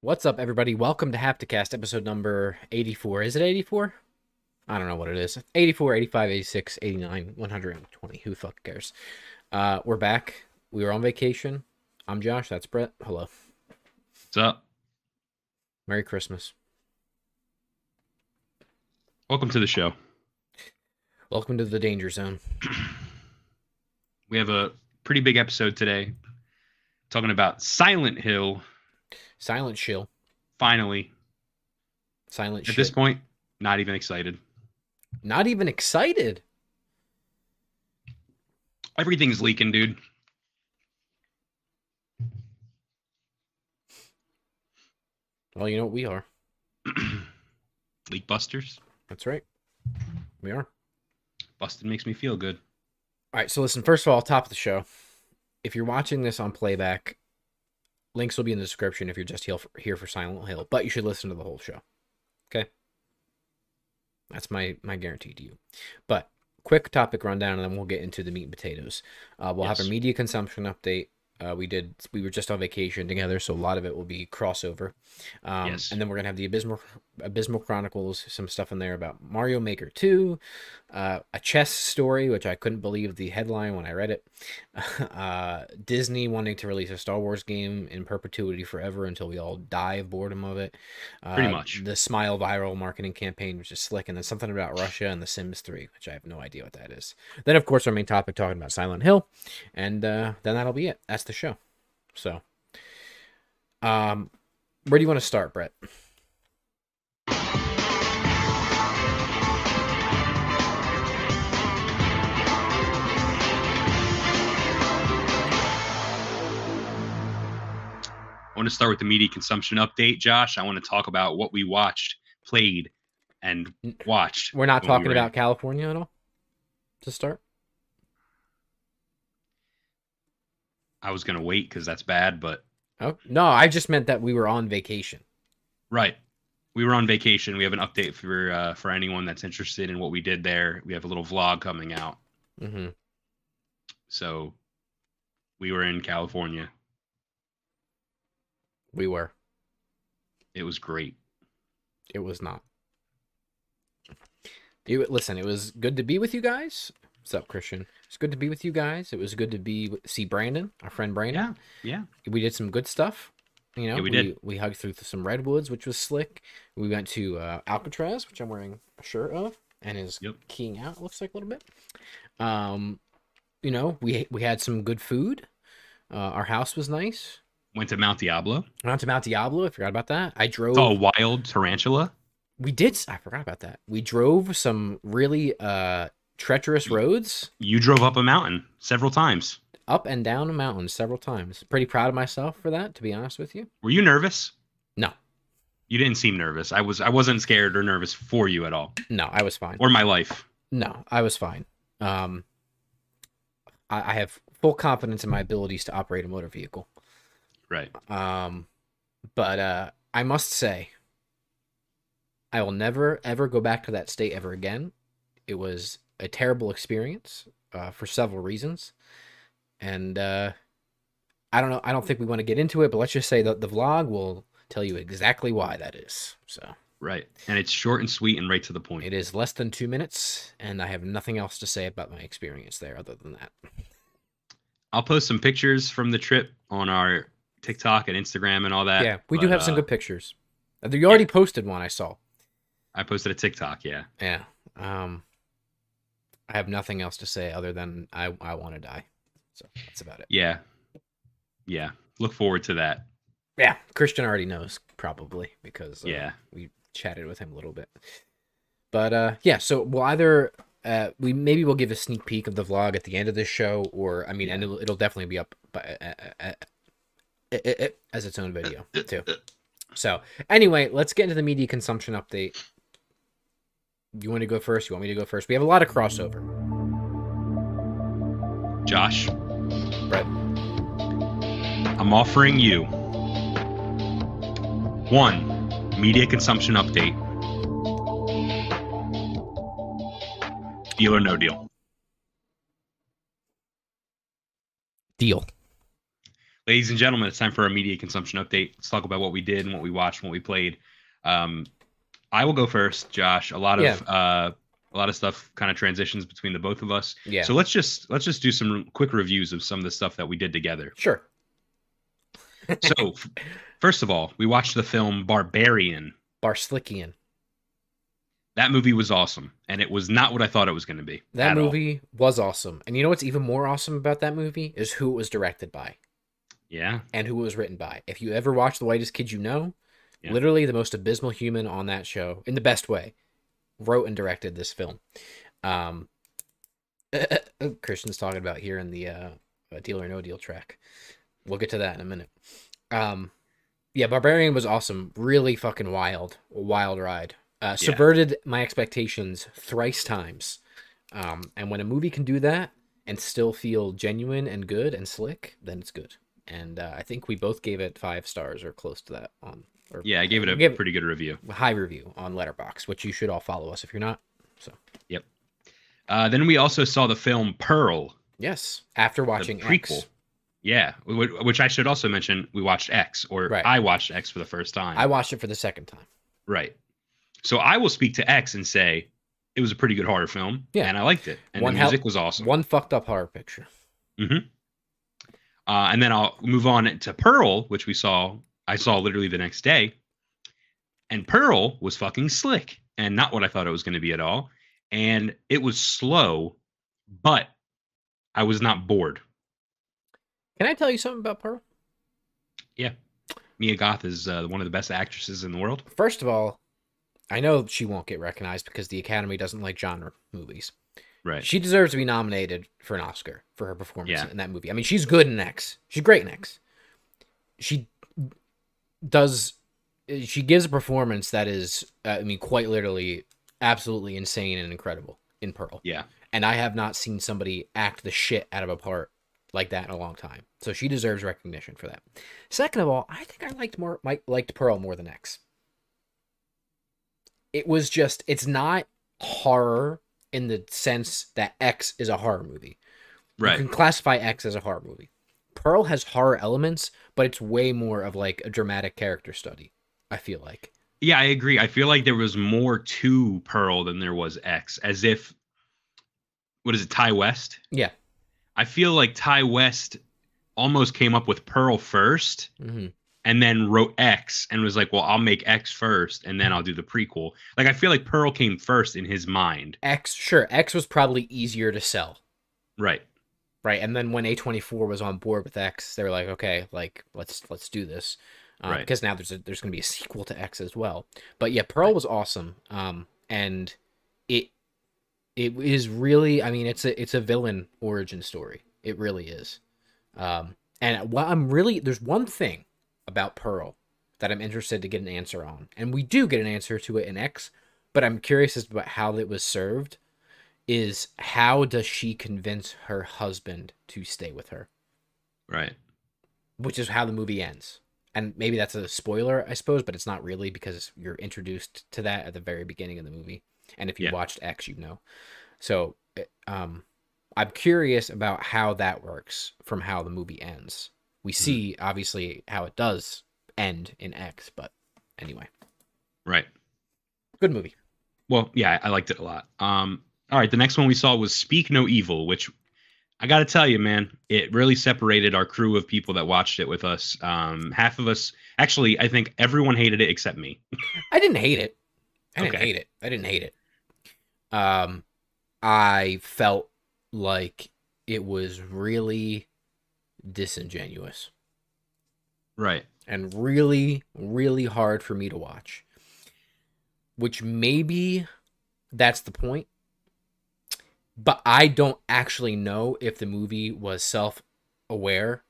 What's up, everybody? Welcome to Hapticast, episode number 84. Is it 84? I don't know what it is. 84, 85, 86, 89, 120. Who the fuck cares? Uh, we're back. We were on vacation. I'm Josh. That's Bret. Hello. What's up? Merry Christmas. Welcome to the show. Welcome to the danger zone. We have a pretty big episode today talking about Silent Hill. Silent Shill. Finally, Silent at this point, not even excited. Not even excited. Everything's leaking, dude. Well, you know what we are. Leak busters. That's right. We are. Busted makes me feel good. All right, so listen, first of all, top of the show. If you're watching this on playback, links will be in the description if you're just here for, here for Silent Hill, but you should listen to the whole show. Okay? That's my my guarantee to you. But quick topic rundown and then we'll get into the meat and potatoes. Uh, we'll have a media consumption update. Uh, we did we were just on vacation together, so a lot of it will be crossover. Um, Yes. And then we're gonna have the Abysmal Abysmal Chronicles, some stuff in there about Mario Maker 2, uh, a chess story, which I couldn't believe the headline when I read it. Uh, Disney wanting to release a Star Wars game in perpetuity forever until we all die of boredom of it. Uh, Pretty much. The Smile viral marketing campaign, which is slick, and then something about Russia and The Sims 3, which I have no idea what that is. Then, of course, our main topic talking about Silent Hill, and uh, then that'll be it. That's the show. So, um, where do you want to start, Bret? I want to start with the media consumption update, Josh. I want to talk about what we watched, played, and watched. We're not when we talking were in- about California at all to start. I was gonna wait because that's bad, but Oh no, I just meant that we were on vacation. right. We were on vacation. We have an update for uh, for anyone that's interested in what we did there. We have a little vlog coming out. hmm So we were in California. We were. It was great. It was not. You listen. It was good to be with you guys. What's up, Christian? It's good to be with you guys. It was good to be see Brandon, our friend Brandon. Yeah. Yeah. we did some good stuff. You know, Yeah, we did. We hugged through some redwoods, which was slick. We went to uh, Alcatraz, which I'm wearing a shirt of, and is Yep. keying out. Looks like a little bit. Um, you know, we we had some good food. Uh, our house was nice. Went to Mount Diablo. Went to Mount Diablo. I forgot about that. I drove. Saw a wild tarantula. We did. I forgot about that. We drove some really uh treacherous roads You drove up a mountain several times. up and down a mountain several times. Pretty proud of myself for that, to be honest with you. Were you nervous? No, You didn't seem nervous. I was. I wasn't scared or nervous for you at all, no, I was fine. or my life. No, I was fine. Um, I, I have full confidence in my abilities to operate a motor vehicle. Right. Um, but uh, I must say, I will never ever go back to that state ever again. It was a terrible experience uh, for several reasons, and uh, I don't know. I don't think we want to get into it, but let's just say that the vlog will tell you exactly why that is. So Right. And it's short and sweet and right to the point. it is less than two minutes, and I have nothing else to say about my experience there other than that. I'll post some pictures from the trip on our TikTok and Instagram and all that. yeah, we do but, have some uh, good pictures. Uh, You already posted one I saw. I posted a TikTok. Yeah. Yeah. Um, I have nothing else to say other than I I want to die. So that's about it. Yeah. Yeah. Look forward to that. Yeah, Christian already knows probably because uh, Yeah. we chatted with him a little bit. But uh, yeah, so we'll either uh, we maybe we'll give a sneak peek of the vlog at the end of this show, or I mean, and it'll, it'll definitely be up by, uh, uh, uh, as its own video too. So anyway, let's get into the media consumption update. You want to go first? You want me to go first? We have a lot of crossover. Josh, Bret. I'm offering you one media consumption update. Deal or no deal. Deal. Ladies and gentlemen, it's time for our media consumption update. Let's talk about what we did and what we watched and what we played. Um, I will go first, Josh. A lot of Yeah. uh, a lot of stuff kind of transitions between the both of us. Yeah. So let's just let's just do some quick reviews of some of the stuff that we did together. sure. So, first of all, we watched the film Barbarian. Barslickian. That movie was awesome, and it was not what I thought it was going to be. That at all. movie was awesome. And you know what's even more awesome about that movie is who it was directed by Yeah. and who it was written by. If you ever watch The Whitest Kid You Know, Yeah. literally the most abysmal human on that show, in the best way, wrote and directed this film. Um, Christian's talking about here in the uh, uh, Deal or No Deal track. We'll get to that in a minute. Um, yeah, Barbarian was awesome. Really fucking wild. Wild ride. Uh, subverted my expectations thrice times. Um, and when a movie can do that and still feel genuine and good and slick, then it's good. And uh, I think we both gave it five stars or close to that on. Or Yeah, I gave it a Give it- pretty good review. high review on Letterboxd, which you should all follow us if you're not. So. Yep. Uh, then we also saw the film Pearl, Yes, after the watching prequel. X, Yeah, which I should also mention. We watched X, or Right. I watched X for the first time. I watched it for the second time. Right. So I will speak to X and say it was a pretty good horror film. Yeah. And I liked it. And One the music was awesome. One fucked up horror picture. Uh, and then I'll move on to Pearl, which we saw, I saw literally the next day. And Pearl was fucking slick and not what I thought it was going to be at all. And it was slow, but I was not bored. Can I tell you something about Pearl? Yeah. Mia Goth is uh, one of the best actresses in the world. First of all, I know she won't get recognized because the Academy doesn't like genre movies. Right. She deserves to be nominated for an Oscar for her performance Yeah. in that movie. I mean, she's good in X. She's great in X. She does. She gives a performance that is, uh, I mean, quite literally, absolutely insane and incredible in Pearl. Yeah. And I have not seen somebody act the shit out of a part like that in a long time. So she deserves recognition for that. Second of all, I think I liked more Mike liked Pearl more than X. It was just it's not horror in the sense that X is a horror movie. Right. You can classify X as a horror movie. Pearl has horror elements, but it's way more of like a dramatic character study, I feel like. Yeah, I agree. I feel like there was more to Pearl than there was X, as if what is it, Ti West? Yeah. I feel like Ti West almost came up with Pearl first hmm and then wrote X and was like, well, I'll make X first and then I'll do the prequel. Like I feel like Pearl came first in his mind. X, sure, X was probably easier to sell. Right. right and then when a24 was on board with x they were like okay like let's let's do this um, Right. because now there's a there's going to be a sequel to x as well but yeah pearl was awesome um and it it is really i mean it's a it's a villain origin story it really is um and what i'm really there's one thing about pearl that i'm interested to get an answer on. And we do get an answer to it in x but i'm curious as to how it was served is how does she convince her husband to stay with her? Right. which is how the movie ends. And maybe that's a spoiler i suppose but it's not really because you're introduced to that at the very beginning of the movie. And if you Yeah. watched x you know. So um i'm curious about how that works from how the movie ends we Mm-hmm. see obviously how it does end in x but anyway Right. good movie Well, yeah, I liked it a lot. Um, all right, the next one we saw was Speak No Evil, which I got to tell you, man, it really separated our crew of people that watched it with us. Um, half of us, actually, I think everyone hated it except me. I didn't hate it. I didn't Okay. hate it. I didn't hate it. Um, I felt like it was really disingenuous Right. and really, really hard for me to watch. Which maybe that's the point. But I don't actually know if the movie was self aware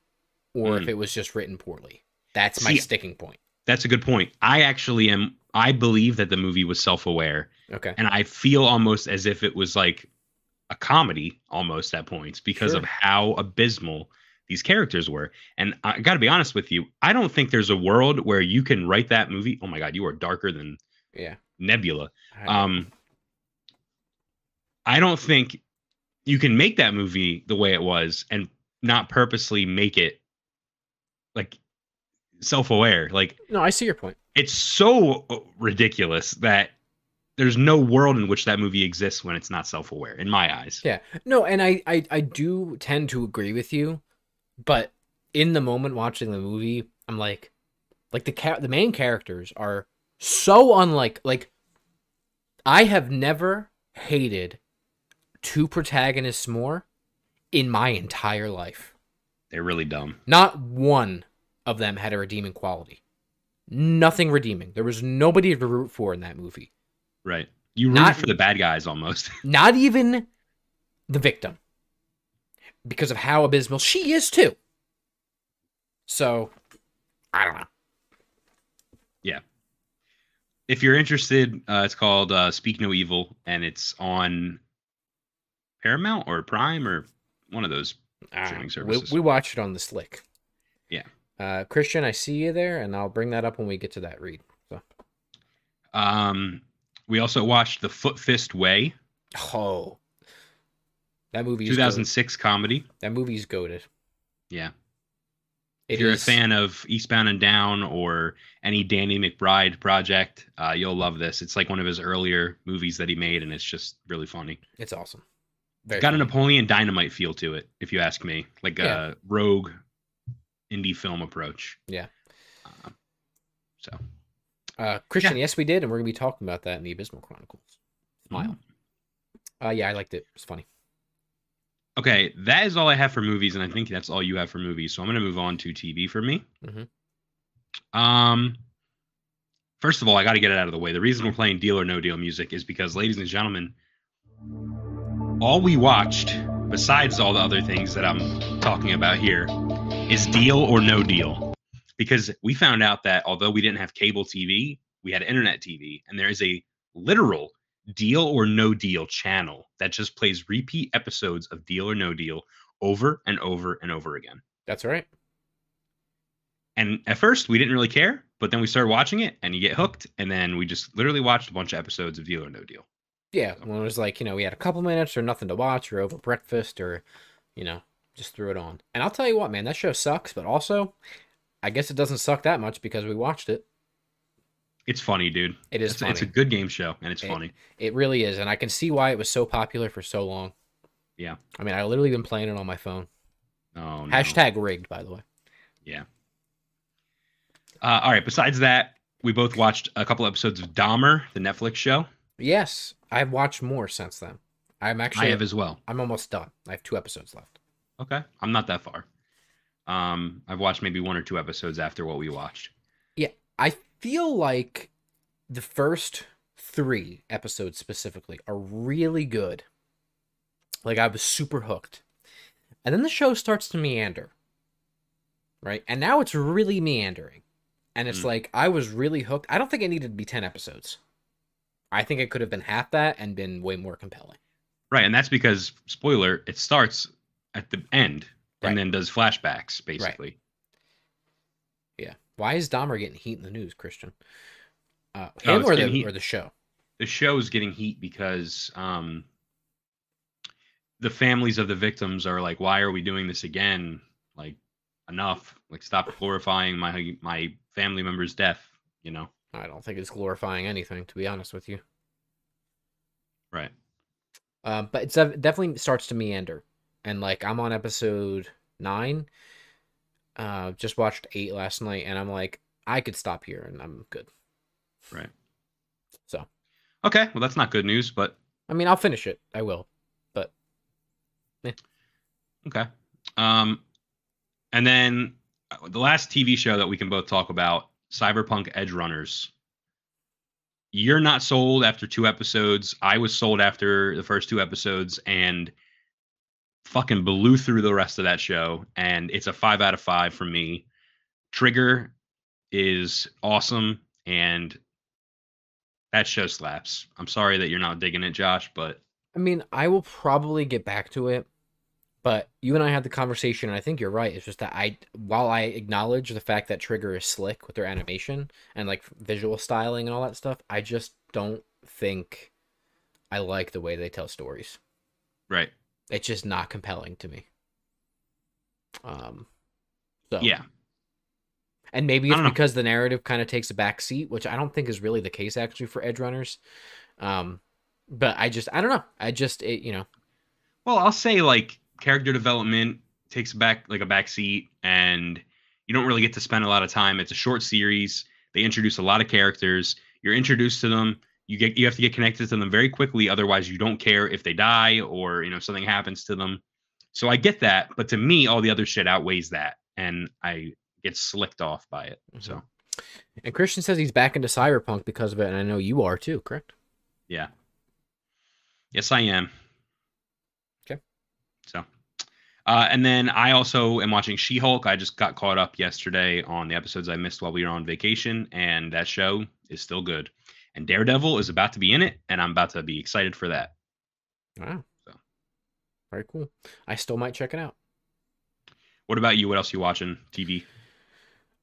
or if Mm. it was just written poorly. That's my See, sticking point. That's a good point. I actually am. I believe that the movie was self-aware, Okay. and I feel almost as if it was like a comedy almost at points because Sure. of how abysmal these characters were. And I got to be honest with you, I don't think there's a world where you can write that movie. Oh my god, you are darker than Yeah. Nebula. I- Um, I don't think you can make that movie the way it was and not purposely make it like self-aware. Like No, I see your point. it's so ridiculous that there's no world in which that movie exists when it's not self-aware in my eyes. Yeah. No, and I, I I do tend to agree with you, but in the moment watching the movie, I'm like, like the car- the main characters are so unlike like. I have never hated two protagonists more in my entire life. They're really dumb. Not one of them had a redeeming quality. Nothing redeeming. There was nobody to root for in that movie. Right. You root Not- for the bad guys almost. Not even the victim. Because of how abysmal she is too. So I don't know. Yeah. If you're interested, uh, it's called uh, Speak No Evil, and it's on Paramount or Prime or one of those. Streaming know. services. We, we watched it on the slick. Yeah. Uh, Christian, I see you there, and I'll bring that up when we get to that read. So Um, we also watched The Foot Fist Way, Oh. That movie is 2006 comedy. That movie's goaded. Yeah. It if you're is- a fan of Eastbound and Down or any Danny McBride project, uh, you'll love this. It's like one of his earlier movies that he made, and it's just really funny. It's awesome. Very Got a. Napoleon Dynamite feel to it, if you ask me, like Yeah. a rogue indie film approach. Yeah. Uh, so Uh, Christian, yes, we did, and we're gonna be talking about that in the Abysmal Chronicles. Smile. Uh, yeah, I liked it. It's funny. Okay, that is all I have for movies, and I think that's all you have for movies. So I'm gonna move on to TV for me. Mhm. Um, first of all, I got to get it out of the way. The reason we're playing Deal or No Deal music is because, ladies and gentlemen, all we watched, besides all the other things that I'm talking about here, is Deal or No Deal. Because we found out that although we didn't have cable TV, we had internet TV, and there is a literal Deal or No Deal channel that just plays repeat episodes of Deal or No Deal over and over and over again. That's right. And at first, we didn't really care, but then we started watching it, and you get hooked. And then we just literally watched a bunch of episodes of Deal or No Deal. Yeah, when it was like, you know, we had a couple minutes or nothing to watch or over breakfast or, you know, just threw it on. And I'll tell you what, man, that show sucks, but also, I guess it doesn't suck that much because we watched it. It's funny, dude. It is It's, funny. it's a good game show, and it's It- funny. It really is, and I can see why it was so popular for so long. Yeah. I mean, I literally been playing it on my phone. Oh, no. Hashtag rigged, by the way. Yeah. Uh, all right. Besides that, we both watched a couple episodes of Dahmer, the Netflix show. Yes, I've watched more since then. I'm actually, I have as well. I'm almost done. I have two episodes left. Okay. I'm not that far. Um, I've watched maybe one or two episodes after what we watched. Yeah, I feel like the first three episodes specifically are really good. Like I was super hooked. And then the show starts to meander. Right? And now it's really meandering. And it's Mm. like I was really hooked. I don't think it needed to be 10 episodes. I think it could have been half that and been way more compelling. Right. And that's because, spoiler, it starts at the end Right. and then does flashbacks, basically. Yeah. Why is Dahmer getting heat in the news, Christian? Uh, Oh, him it's or the or the show? the show's getting heat because um the families of the victims are like why are we doing this again like enough like stop glorifying my my family member's death you know I don't think it's glorifying anything, to be honest with you. right Um, but it's def- definitely starts to meander, and like I'm on episode nine. Uh, just watched eight last night, and I'm like, I could stop here, and I'm good. right So, okay well that's not good news but I mean, I'll finish it. I will. But okay um and then uh, the last tv show that we can both talk about cyberpunk edge runners you're not sold after two episodes i was sold after the first two episodes and fucking blew through the rest of that show and it's a five out of five for me trigger is awesome and that show slaps i'm sorry that you're not digging it josh but I mean, I will probably get back to it. But you and I had the conversation, and I think you're right. It's just that I, while I acknowledge the fact that Trigger is slick with their animation and like visual styling and all that stuff, I just don't think I like the way they tell stories. right it's just not compelling to me. Um, so yeah And maybe it's don't know. because the narrative kind of takes a back seat, which I don't think is really the case actually for edge runners. Um, but I just I don't know. I just it, you know Well, I'll say like character development takes back like a back seat, and you don't really get to spend a lot of time. It's a short series. They introduce a lot of characters. You're introduced to them. You get you have to get connected to them very quickly. Otherwise, you don't care if they die or you know something happens to them. So I get that, but to me, all the other shit outweighs that, and I get slicked off by it. So And Christian says he's back into Cyberpunk because of it, and I know you are too, correct? yeah, yes, I am. Okay. So, uh, and then I also am watching She Hulk. I just got caught up yesterday on the episodes I missed while we were on vacation, and that show is still good. And Daredevil is about to be in it, and I'm about to be excited for that. Wow. So. Very cool. I still might check it out. What about you? What else you watching? TV?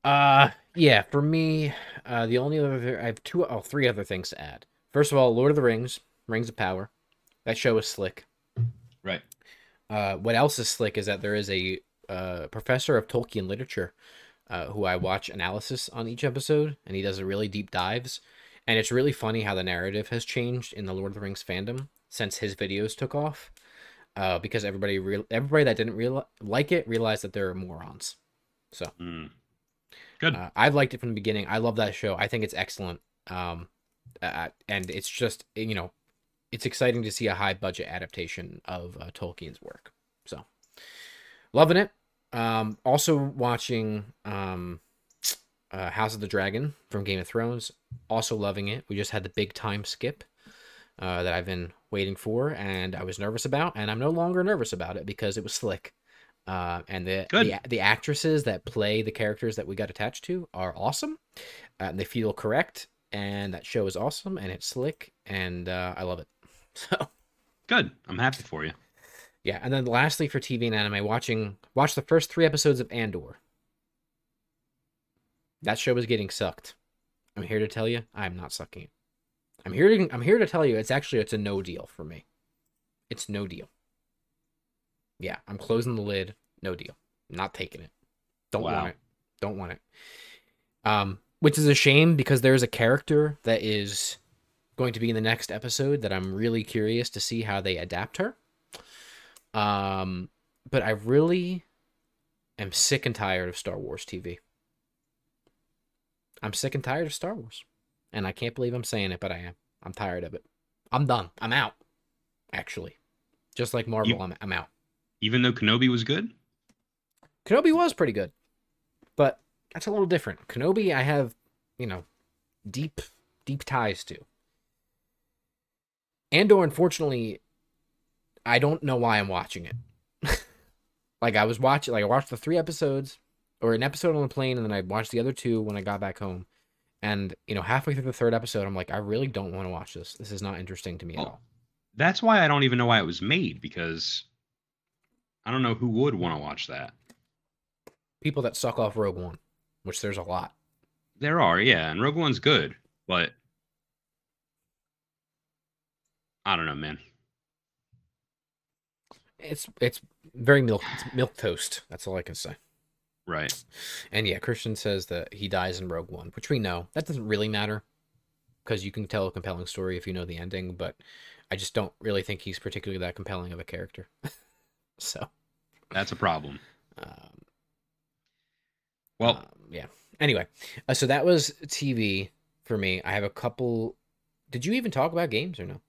Uh yeah, for me, uh the only other I have two oh three other things to add. First of all, Lord of the Rings, Rings of Power. That show is slick. Right. Uh what else is slick is that there is a uh professor of Tolkien literature uh who I watch analysis on each episode and he does a really deep dives and it's really funny how the narrative has changed in the Lord of the Rings fandom since his videos took off. Uh because everybody real everybody that didn't real like it realized that they're morons. So Mm. Good. uh, I've liked it from the beginning. I love that show. I think it's excellent. Um, uh, and it's just you know, it's exciting to see a high budget adaptation of uh, Tolkien's work. So, loving it. Um, also watching um, uh, House of the Dragon from Game of Thrones. Also loving it. We just had the big time skip uh, that I've been waiting for, and I was nervous about, and I'm no longer nervous about it because it was slick. Uh, and the, the the actresses that play the characters that we got attached to are awesome, uh, and they feel correct. And that show is awesome, and it's slick, and uh, I love it. So Good. I'm happy for you. yeah, and then lastly for TV and anime, watching watch the first three episodes of Andor. That show is getting sucked. I'm here to tell you, I'm not sucking it. I'm here to I'm here to tell you it's actually it's a no deal for me. It's no deal. Yeah, I'm closing the lid. No deal. not taking it. Don't Wow. want it. Don't want it. Um, which is a shame because there's a character that is going to be in the next episode that I'm really curious to see how they adapt her. Um, but I really am sick and tired of Star Wars TV. I'm sick and tired of Star Wars. And I can't believe I'm saying it, but I am. I'm tired of it. I'm done. I'm out. Actually. Just like Marvel, You- I'm, I'm out. Even though Kenobi was good. Kenobi was pretty good. But that's a little different. Kenobi I have, you know, deep deep ties to. Andor unfortunately I don't know why I'm watching it. like I was watching like I watched the 3 episodes or an episode on the plane and then I watched the other two when I got back home. And, you know, halfway through the third episode I'm like I really don't want to watch this. This is not interesting to me at Oh. all. That's why I don't even know why it was made because I don't know who would want to watch that. People that suck off Rogue One, which there's a lot. There are, yeah, and Rogue One's good, but I don't know, man. It's it's very milk it's milk toast. That's all I can say. Right. And yeah, Christian says that he dies in Rogue One, which we know. That doesn't really matter because you can tell a compelling story if you know the ending, but I just don't really think he's particularly that compelling of a character. so, That's a problem. um, Well, um, yeah. Anyway, uh, so that was TV for me. I have a couple. Did you even talk about games or no?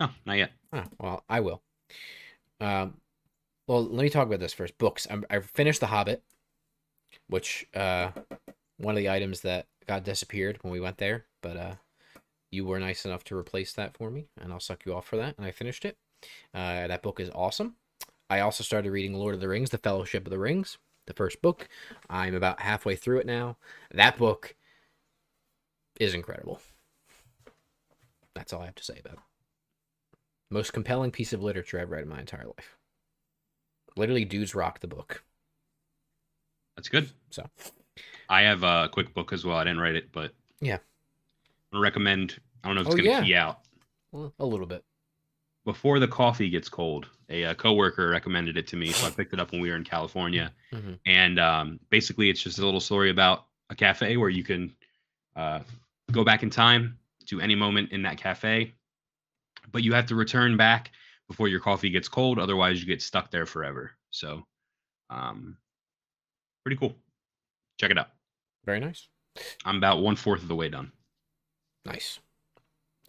oh, not yet. Oh, well, I will. Um, well, let me talk about this first. Books. I'm, I finished The Hobbit, which uh, one of the items that got disappeared when we went there, but uh, you were nice enough to replace that for me, and I'll suck you off for that. And I finished it. Uh, that book is awesome. I also started reading Lord of the Rings: The Fellowship of the Rings, the first book. I'm about halfway through it now. That book is incredible. That's all I have to say about it. Most compelling piece of literature I've read in my entire life. Literally, dudes rock the book. That's good. So. I have a quick book as well. I didn't write it, but Yeah. I recommend. I don't know if it's Oh, gonna yeah. key out. Well, a little bit. Before the coffee gets cold, a, uh coworker recommended it to me, so I picked it up when we were in California. Mhm. And um, basically, it's just a little story about a cafe where you can uh, go back in time to any moment in that cafe, but you have to return back before your coffee gets cold. Otherwise, you get stuck there forever. So, um, pretty cool. Check it out. Very nice. I'm about one fourth of the way done. Nice.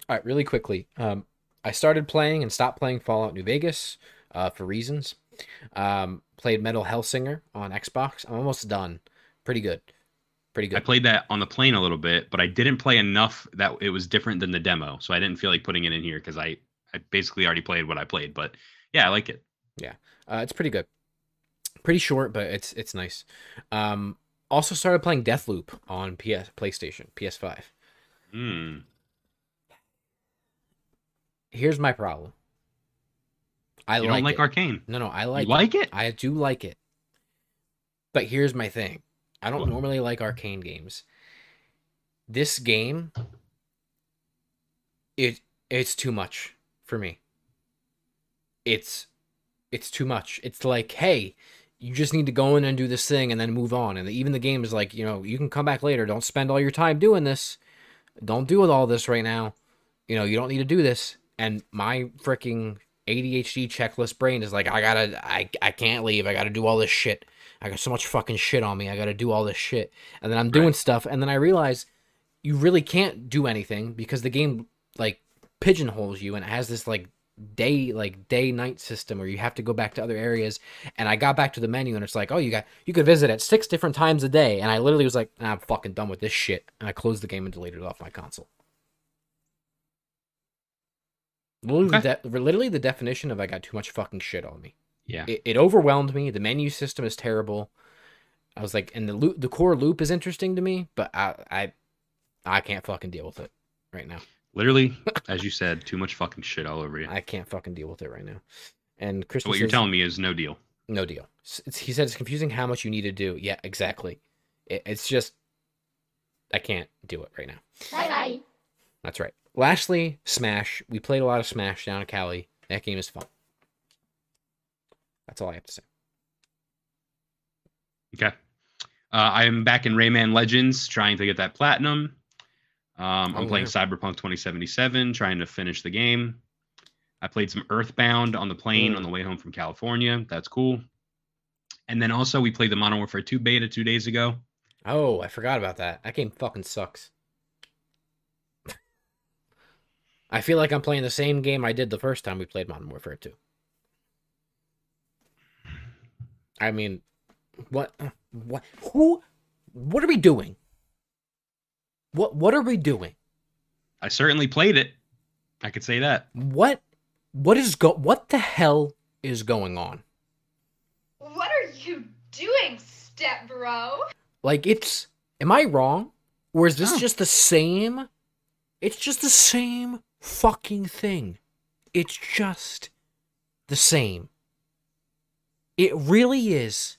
All right, really quickly. Um, I started playing and stopped playing Fallout New Vegas uh, for reasons. Um, played Metal Hellsinger on Xbox. I'm almost done. Pretty good. Pretty good. I played that on the plane a little bit, but I didn't play enough that it was different than the demo. So I didn't feel like putting it in here because I, I basically already played what I played. But yeah, I like it. Yeah, uh, it's pretty good. Pretty short, but it's it's nice. Um, also started playing Deathloop on PS PlayStation PS5. Hmm. Here's my problem. I You like don't like it. Arkane? No, no, I You like like it? I do like it. But here's my thing. I don't What? normally like Arkane games. This game it it's too much for me. It's it's too much. It's like, hey, you just need to go in and do this thing and then move on. And even the game is like, you know, you can come back later. Don't spend all your time doing this. Don't do all this right now. You know, you don't need to do this. And my freaking ADHD checklist brain is like, I gotta, I, I can't leave. I gotta do all this shit. I got so much fucking shit on me. I gotta do all this shit. And then I'm doing Right. stuff. And then I realize you really can't do anything because the game like pigeonholes you and it has this like day like day night system where you have to go back to other areas. And i got back to the menu and it's like oh you got you could visit at six different times a day. And i literally was like i'm fucking done with this shit. And i closed the game and deleted it off my console. Literally, the, de- literally the definition of i got too much fucking shit on me. Yeah. it, it overwhelmed me. The menu system is terrible. I was like and the loop the core loop is interesting to me but i i i can't fucking deal with it right now Literally, as you said, too much fucking shit all over you. I can't fucking deal with it right now. And So Christmas what you're is telling me is no deal. no deal. S- It's, he said it's confusing how much you need to do. Yeah, exactly. It, it's just I can't do it right now. Bye bye. That's right. Lastly, Smash. We played a lot of Smash down at Cali. That game is fun. That's all I have to say. Okay. Uh, I am back in Rayman Legends trying to get that platinum. Um, I'm Oh, playing yeah. Cyberpunk 2077, trying to finish the game. I played some Earthbound on the plane Mm. on the way home from California. That's cool. And then also we played the Modern Warfare 2 beta two days ago. Oh, I forgot about that. That game fucking sucks. I feel like I'm playing the same game I did the first time we played Modern Warfare 2. I mean, what what who what are we doing? What what are we doing? I certainly played it. I could say that. What what is go what the hell is going on? What are you doing, step bro? Like it's am I wrong? Or is this No. just the same? It's just the same fucking thing. It's just the same. It really is.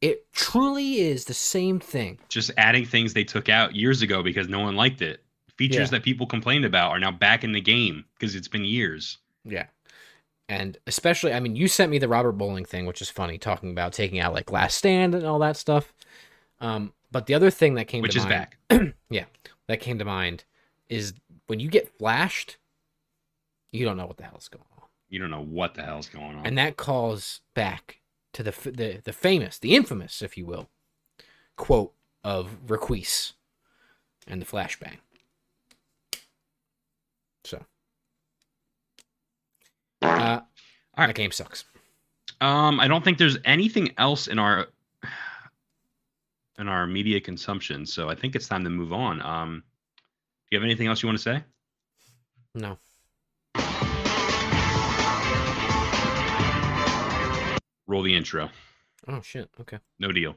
It truly is the same thing. Just adding things they took out years ago because no one liked it. Features Yeah. that people complained about are now back in the game because it's been years. Yeah. And especially, I mean, you sent me the Robert Bowling thing, which is funny, talking about taking out like Last Stand and all that stuff. Um, but the other thing that came Which to is mind, back. Yeah, that came to mind is when you get flashed, you don't know what the hell's going on. You don't know what the hell's going on. and that calls back to the the the famous, the infamous, if you will, quote of Requise and the flashbang. So, uh, All that game sucks. Um, I don't think there's anything else in our in our media consumption, so I think it's time to move on. Um, do you have anything else you want to say? No, Roll the intro. oh shit. Okay. No deal.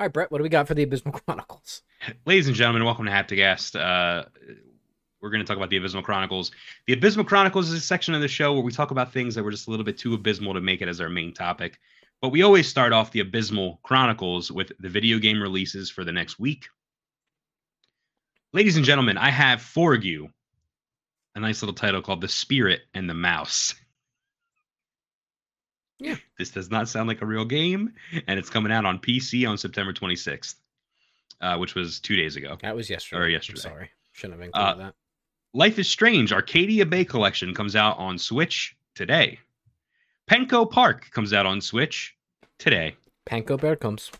All right, Bret, what do we got for the Abysmal Chronicles? Ladies and gentlemen, welcome to Hapticast. Uh, we're going to talk about the Abysmal Chronicles. The Abysmal Chronicles is a section of the show where we talk about things that were just a little bit too abysmal to make it as our main topic. But we always start off the Abysmal Chronicles with the video game releases for the next week. Ladies and gentlemen, I have for you a nice little title called The Spirit and the Mouse. Yeah. This does not sound like a real game, and it's coming out on PC on September 26th, uh, which was two days ago. That was yesterday. Or I'm yesterday. sorry. Shouldn't have Uh, included that. Life is Strange Arcadia Bay Collection comes out on Switch today. Penco Park comes out on Switch today. Panko Bear comes.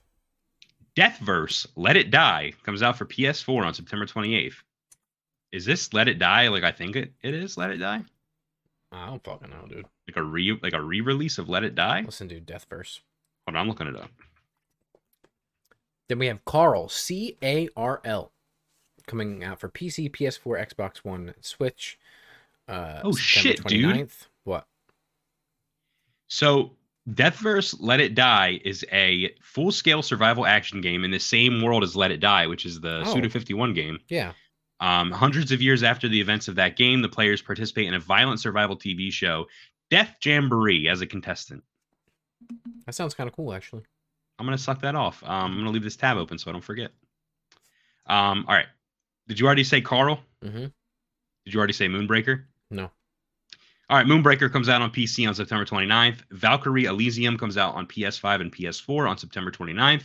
Deathverse Let It Die comes out for PS4 on September 28th. Is this Let It Die like I think it, it is Let It Die? I don't fucking know, dude. Like a re like a re-release of Let It Die? Listen, dude, Death Verse. Hold on, I'm looking it up. Then we have Carl, C A R L, coming out for PC, PS4, Xbox One, Switch. Uh, Oh, shit, dude. 29th. What? So Deathverse Let It Die is a full-scale survival action game in the same world as Let It Die, which is the Oh. Suda 51 game. Yeah. Um, hundreds of years after the events of that game, the players participate in a violent survival TV show, Death Jamboree, as a contestant. That sounds kind of cool, actually. I'm gonna suck that off. Um, I'm gonna leave this tab open so I don't forget. Um, all right. Did you already say Carl? Mm-hmm. Did you already say Moonbreaker? No. All right, Moonbreaker comes out on PC on September 29th. Valkyrie Elysium comes out on PS5 and PS4 on September 29th.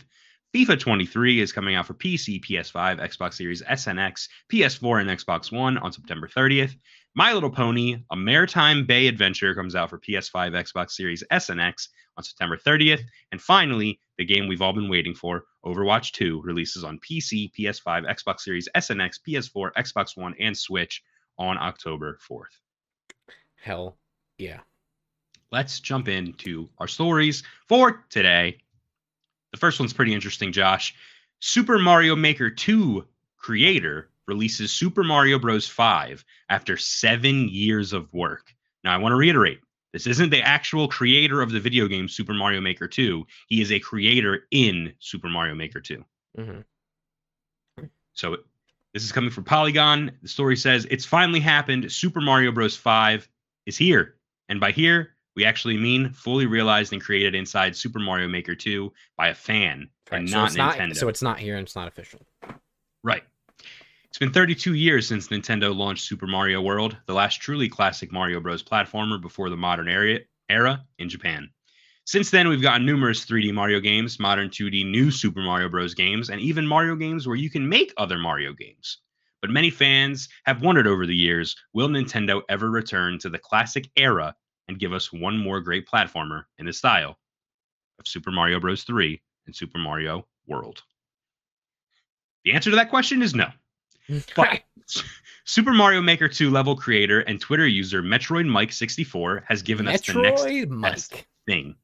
FIFA 23 is coming out for PC, PS5, Xbox Series S and X, PS4, and Xbox One on September 30th. My Little Pony, A Maretime Bay Adventure comes out for PS5, Xbox Series S and X on September 30th. And finally, the game we've all been waiting for, Overwatch 2, releases on PC, PS5, Xbox Series S and X, PS4, Xbox One, and Switch on October 4th. Hell yeah. let's jump into our stories for today. The first one's pretty interesting, Josh. Super Mario Maker 2 creator releases Super Mario Bros. 5 after seven years of work. Now, I want to reiterate this isn't the actual creator of the video game Super Mario Maker 2. He is a creator in Super Mario Maker 2. Mm-hmm. So this is coming from Polygon. The story says it's finally happened. Super Mario Bros. 5 is here. And by here, we actually mean fully realized and created inside Super Mario Maker 2 by a fan and so not Nintendo. not so it's not here and it's not official. Right. It's been 32 years since Nintendo launched Super Mario World, the last truly classic Mario Bros. platformer before the modern era, era in Japan. Since then, we've gotten numerous 3D Mario games, modern 2D new Super Mario Bros. games, and even Mario games where you can make other Mario games. But many fans have wondered over the years will Nintendo ever return to the classic era and give us one more great platformer in the style of Super Mario Bros. 3 and Super Mario World? The answer to that question is no. But Super Mario Maker 2 level creator and Twitter user Metroid Mike 64 has given us the next Metroid best thing.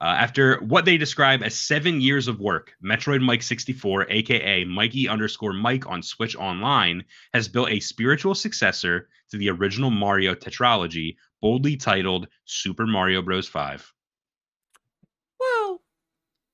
Uh, after what they describe as seven years of work, Metroid Mike 64, aka Mikey underscore Mike on Switch Online, has built a spiritual successor to the original Mario tetralogy, boldly titled Super Mario Bros. 5. Well,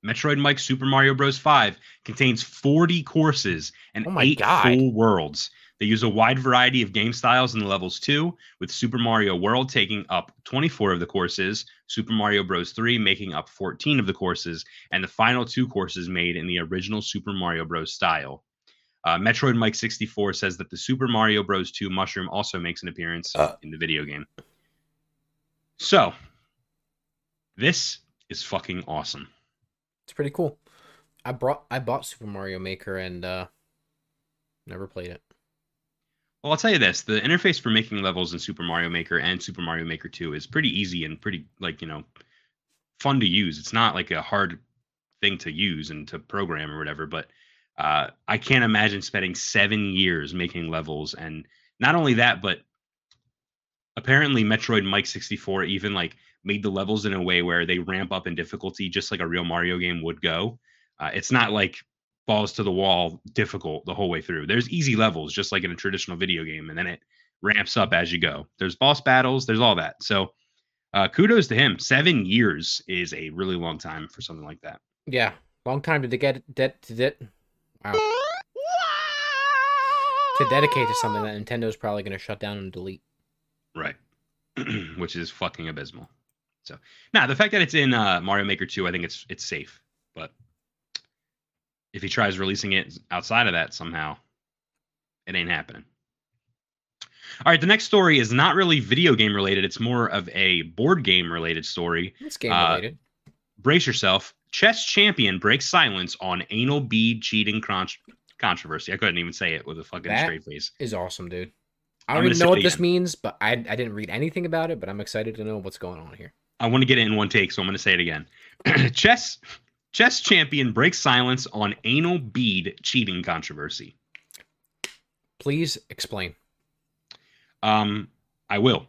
Metroid Mike Super Mario Bros. 5 contains 40 courses and Oh my eight God. full worlds. They use a wide variety of game styles in the levels too, with Super Mario World taking up 24 of the courses, Super Mario Bros. 3 making up 14 of the courses, and the final two courses made in the original Super Mario Bros. style. Uh, Metroid Mike 64 says that the Super Mario Bros. 2 mushroom also makes an appearance Uh. in the video game. So, this is fucking awesome. it's pretty cool. I brought I bought Super Mario Maker and uh never played it. Well, I'll tell you this: the interface for making levels in Super Mario Maker and Super Mario Maker 2 is pretty easy and pretty like you know fun to use. It's not like a hard thing to use and to program or whatever. But uh, I can't imagine spending seven years making levels, and not only that, but apparently Metroid Mike 64 even like made the levels in a way where they ramp up in difficulty just like a real Mario game would go. Uh, it's not like balls to the wall difficult the whole way through. There's easy levels just like in a traditional video game, and then it ramps up as you go. There's boss battles, there's all that. So uh, kudos to him. Seven years is a really long time for something like that. Yeah, Long time to get det to det. Wow. To dedicate to something that Nintendo's probably going to shut down and delete. Right. Which is fucking abysmal. So now the fact that it's in uh, Mario Maker 2, I think it's it's safe. But if he tries releasing it outside of that somehow, it ain't happening. All right, the next story is not really video game related. It's more of a board game related story. It's game Uh, related. Brace yourself. Chess champion breaks silence on anal bead cheating con- controversy. I couldn't even say it with a fucking That- straight face. is awesome, dude. I don't even know what this means, but I I didn't read anything about it, but I'm excited to know what's going on here. I want to get it in one take, so I'm going to say it again. chess chess champion breaks silence on anal bead cheating controversy. Please explain. Um, I will.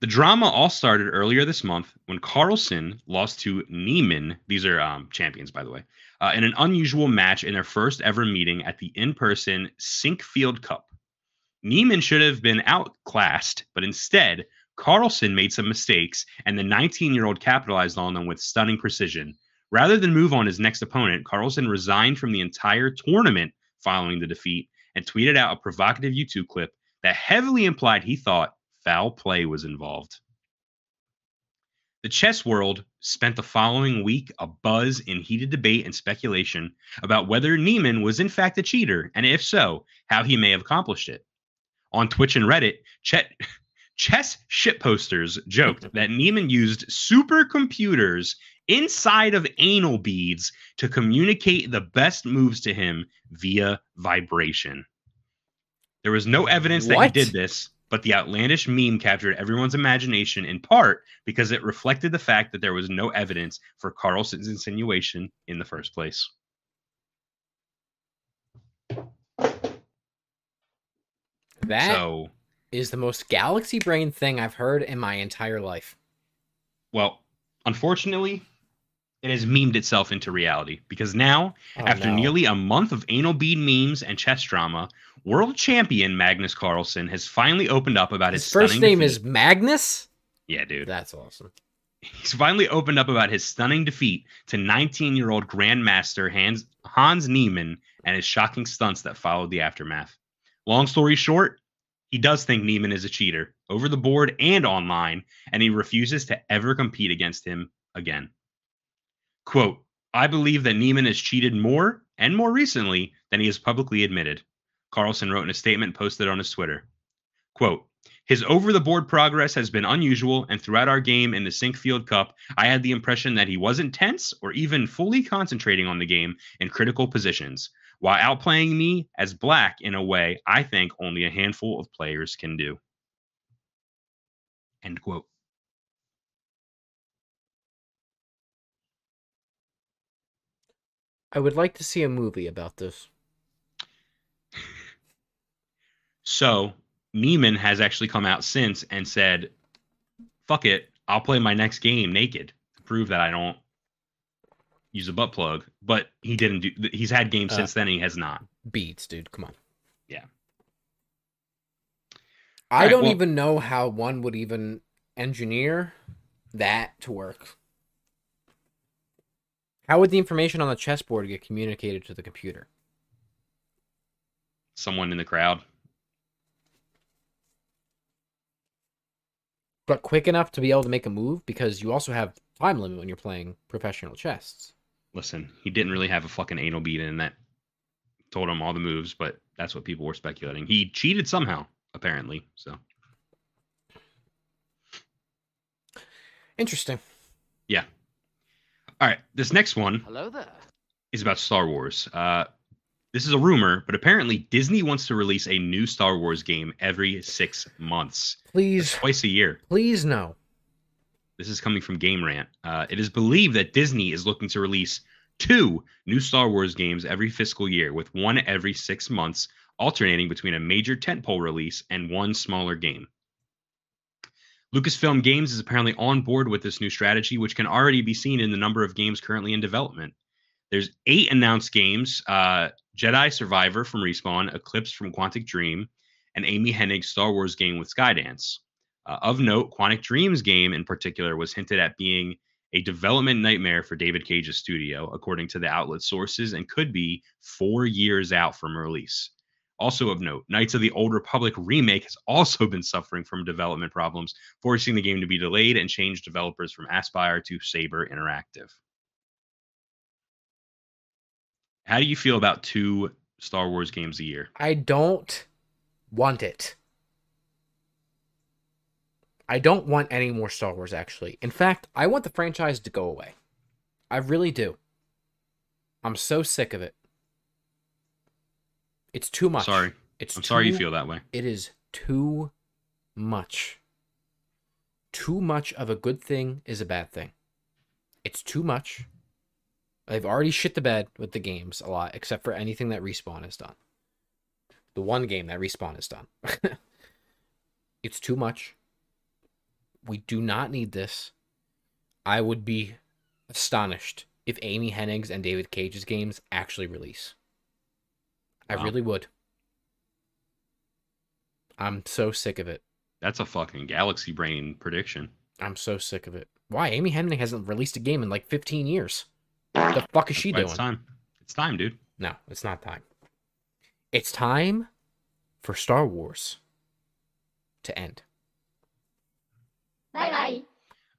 The drama all started earlier this month when Carlsen lost to Niemann. These are um, champions, by the way, uh, in an unusual match in their first ever meeting at the in-person Sinquefield Cup. Niemann should have been outclassed, but instead, Carlsen made some mistakes, and the 19-year-old capitalized on them with stunning precision. Rather than move on his next opponent, Carlsen resigned from the entire tournament following the defeat and tweeted out a provocative YouTube clip that heavily implied he thought foul play was involved. The chess world spent the following week abuzz in heated debate and speculation about whether Niemann was in fact a cheater, and if so, how he may have accomplished it. On Twitch and Reddit, Chet, chess shitposters joked that Neiman used supercomputers inside of anal beads to communicate the best moves to him via vibration. There was no evidence that he did this, but the outlandish meme captured everyone's imagination in part because it reflected the fact that there was no evidence for Carlsen's insinuation in the first place. That is so, is the most galaxy brain thing I've heard in my entire life. well, unfortunately, it has memed itself into reality because now Oh, After no. nearly a month of anal bead memes and chess drama, world champion Magnus Carlsen has finally opened up about his, his first name defeat. is Magnus. yeah, dude. That's awesome. He's finally opened up about his stunning defeat to 19-year-old Grandmaster Hans Hans Niemann and his shocking stunts that followed the aftermath. Long story short, he does think Niemann is a cheater over the board and online, and he refuses to ever compete against him again. Quote, I believe that Niemann has cheated more and more recently than he has publicly admitted. Carlsen wrote in a statement posted on his Twitter. Quote, his over the board progress has been unusual, and throughout our game in the Sinquefield Cup, I had the impression that he wasn't tense or even fully concentrating on the game in critical positions, while outplaying me as black in a way I think only a handful of players can do. End quote. I would like to see a movie about this. So Niemann has actually come out since and said, "Fuck it, I'll play my next game naked to prove that I don't use a butt plug." But he didn't do. He's had games Uh, since then. And he has not. Beats, dude. Come on. Yeah. I Alright, don't well- even know how one would even engineer that to work. How would the information on the chessboard get communicated to the computer? Someone in the crowd. But quick enough to be able to make a move because you also have time limit when you're playing professional chess. Listen, he didn't really have a fucking anal beat in that told him all the moves, but that's what people were speculating. He cheated somehow, apparently. So Interesting. All right, this next one Hello there. is about Star Wars. Uh, this is a rumor, but apparently Disney wants to release a new Star Wars game every six months, Please, twice a year. please no. This is coming from Game Rant. Uh, it is believed that Disney is looking to release two new Star Wars games every fiscal year, with one every six months, alternating between a major tentpole release and one smaller game. Lucasfilm Games is apparently on board with this new strategy, which can already be seen in the number of games currently in development. There's eight announced games uh, Jedi Survivor from Respawn, Eclipse from Quantic Dream, and Amy Hennig's Star Wars game with Skydance. Uh, of note, Quantic Dream's game in particular was hinted at being a development nightmare for David Cage's studio, according to the outlet sources, and could be four years out from release. Also of note, Knights of the Old Republic remake has also been suffering from development problems, forcing the game to be delayed and change developers from Aspyr to Saber Interactive. How do you feel about two Star Wars games a year? I don't want it. I don't want any more Star Wars, actually. In fact, I want the franchise to go away. I really do. I'm so sick of it. It's too much. Sorry. It's I'm sorry you feel that way. It is too much. Too much of a good thing is a bad thing. It's too much. They've already shit the bed with the games a lot, except for anything that Respawn has done. The one game that Respawn has done. it's too much. We do not need this. I would be astonished if Amy Hennig's and David Cage's games actually release. I really would. I'm so sick of it. That's a fucking galaxy brain prediction. I'm so sick of it. Why? Amy Hennig hasn't released a game in like 15 years. What the fuck is she That's why doing? It's time. It's time, dude. No, it's not time. It's time for Star Wars to end. Bye bye.